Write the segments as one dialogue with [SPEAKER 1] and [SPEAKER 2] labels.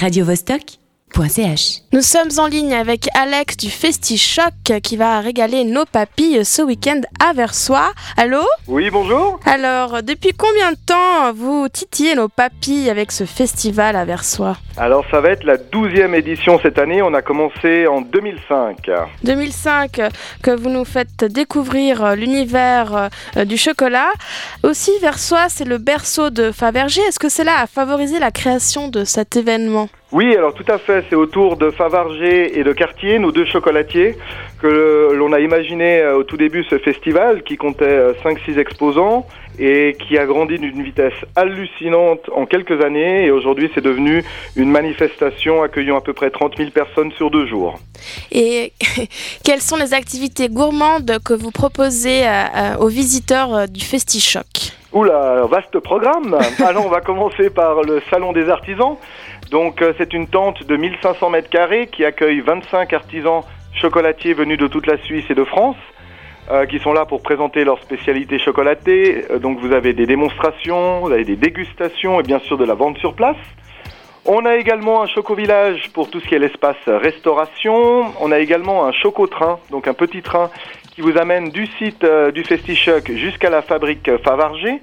[SPEAKER 1] radiovostok.ch.
[SPEAKER 2] Nous sommes en ligne avec Alex du FestiChoc qui va régaler nos papilles ce week-end à Versoix. Allô?
[SPEAKER 3] Oui, bonjour.
[SPEAKER 2] Alors, depuis combien de temps vous titillez nos papilles avec ce festival à Versoix?
[SPEAKER 3] Alors, ça va être la 12e édition cette année. On a commencé en 2005.
[SPEAKER 2] 2005 que vous nous faites découvrir l'univers euh, du chocolat. Aussi, Versoix, c'est le berceau de Fabergé. Est-ce que cela a favorisé la création de cet événement?
[SPEAKER 3] Oui, alors tout à fait. C'est autour de Favargé et de Cartier, nos deux chocolatiers, que l'on a imaginé euh, au tout début ce festival qui comptait 5-6 exposants et qui a grandi d'une vitesse hallucinante en quelques années. Et aujourd'hui, c'est devenu une manifestation accueillant à peu près 30 000 personnes sur deux jours.
[SPEAKER 2] Et quelles sont les activités gourmandes que vous proposez euh, euh, aux visiteurs euh, du FestiChoc
[SPEAKER 3] Oula, vaste programme. Alors, on va commencer par le Salon des artisans. Donc, c'est une tente de 1500 mètres carrés qui accueille 25 artisans chocolatiers venus de toute la Suisse et de France. qui sont là pour présenter leurs spécialités chocolatées. donc vous avez des démonstrations, vous avez des dégustations et bien sûr de la vente sur place. On a également un choco-village pour tout ce qui est l'espace restauration. On a également un choco-train, donc un petit train qui vous amène du site euh, du FestiChoc jusqu'à la fabrique Favargé.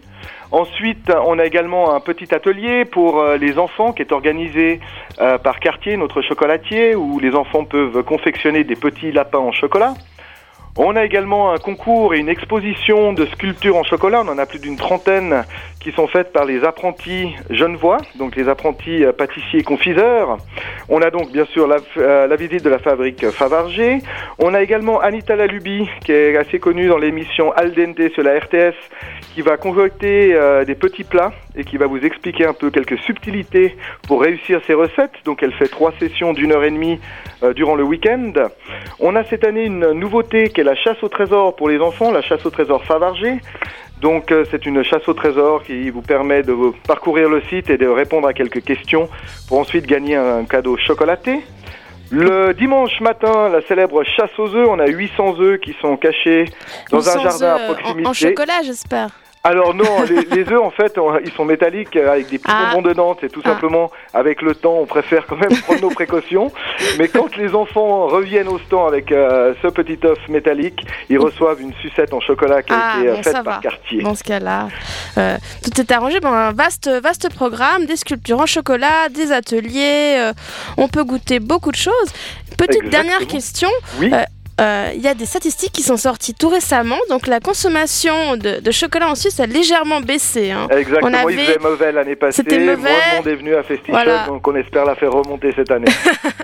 [SPEAKER 3] Ensuite, on a également un petit atelier pour euh, les enfants qui est organisé euh, par Cartier, notre chocolatier, où les enfants peuvent confectionner des petits lapins en chocolat. On a également un concours et une exposition de sculptures en chocolat. On en a plus d'une trentaine qui sont faites par les apprentis genevois, donc les apprentis euh, pâtissiers confiseurs. On a donc bien sûr la, euh, visite de la fabrique Favargé. On a également Anita Lalubi, qui est assez connue dans l'émission Al dente sur la RTS, qui va concocter euh, des petits plats et qui va vous expliquer un peu quelques subtilités pour réussir ses recettes. Donc elle fait trois sessions d'une heure et demie durant le week-end. On a cette année une nouveauté qui est la chasse au trésor pour les enfants, la chasse au trésor Favargé. Donc euh, c'est une chasse au trésor qui vous permet de parcourir le site et de répondre à quelques questions pour ensuite gagner un cadeau chocolaté. Le dimanche matin, la célèbre chasse aux œufs, on a 800 œufs qui sont cachés dans un jardin à proximité.
[SPEAKER 2] en chocolat, j'espère.
[SPEAKER 3] Alors non, les, œufs en fait, ils sont métalliques euh, avec des petits ah. bonbons dedans. C'est tout ah. simplement avec le temps, on préfère quand même prendre nos précautions. Mais quand les enfants reviennent au stand avec euh, ce petit œuf métallique, ils reçoivent une sucette en chocolat qui a
[SPEAKER 2] ah,
[SPEAKER 3] été euh, faite par Cartier.
[SPEAKER 2] Dans ce cas-là, tout est arrangé. Bon, un vaste, vaste programme, des sculptures en chocolat, des ateliers. on peut goûter beaucoup de choses. Petite dernière question.
[SPEAKER 3] Oui.
[SPEAKER 2] Euh, il y a des statistiques qui sont sorties tout récemment. Donc la consommation de, chocolat en Suisse a légèrement baissé. Hein.
[SPEAKER 3] Exactement, on avait... il faisait mauvais l'année passée. C'était mauvais. Moins de monde est venu à Festichoc, donc on espère la faire remonter cette année.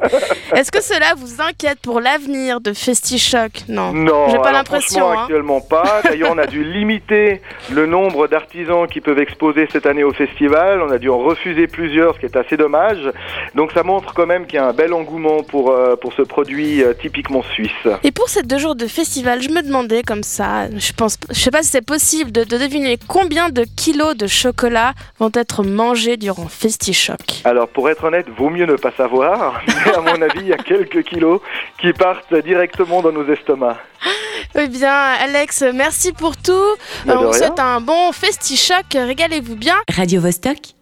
[SPEAKER 2] Est-ce que cela vous inquiète pour l'avenir de Festichoc?
[SPEAKER 3] Non, non j'ai pas l'impression. Hein. Actuellement pas. D'ailleurs, on a dû limiter le nombre d'artisans qui peuvent exposer cette année au festival. On a dû en refuser plusieurs, ce qui est assez dommage. Donc ça montre quand même qu'il y a un bel engouement pour, euh, pour ce produit euh, typiquement suisse.
[SPEAKER 2] Et pour ces deux jours de festival, je me demandais comme ça, je pense, je sais pas si c'est possible de, deviner combien de kilos de chocolat vont être mangés durant FestiChoc.
[SPEAKER 3] Alors pour être honnête, vaut mieux ne pas savoir, mais à mon avis, il y a quelques kilos qui partent directement dans nos estomacs.
[SPEAKER 2] Eh bien, Alex, merci pour tout. Euh, on vous souhaite un bon FestiChoc. Régalez-vous bien.
[SPEAKER 1] Radio -Vostok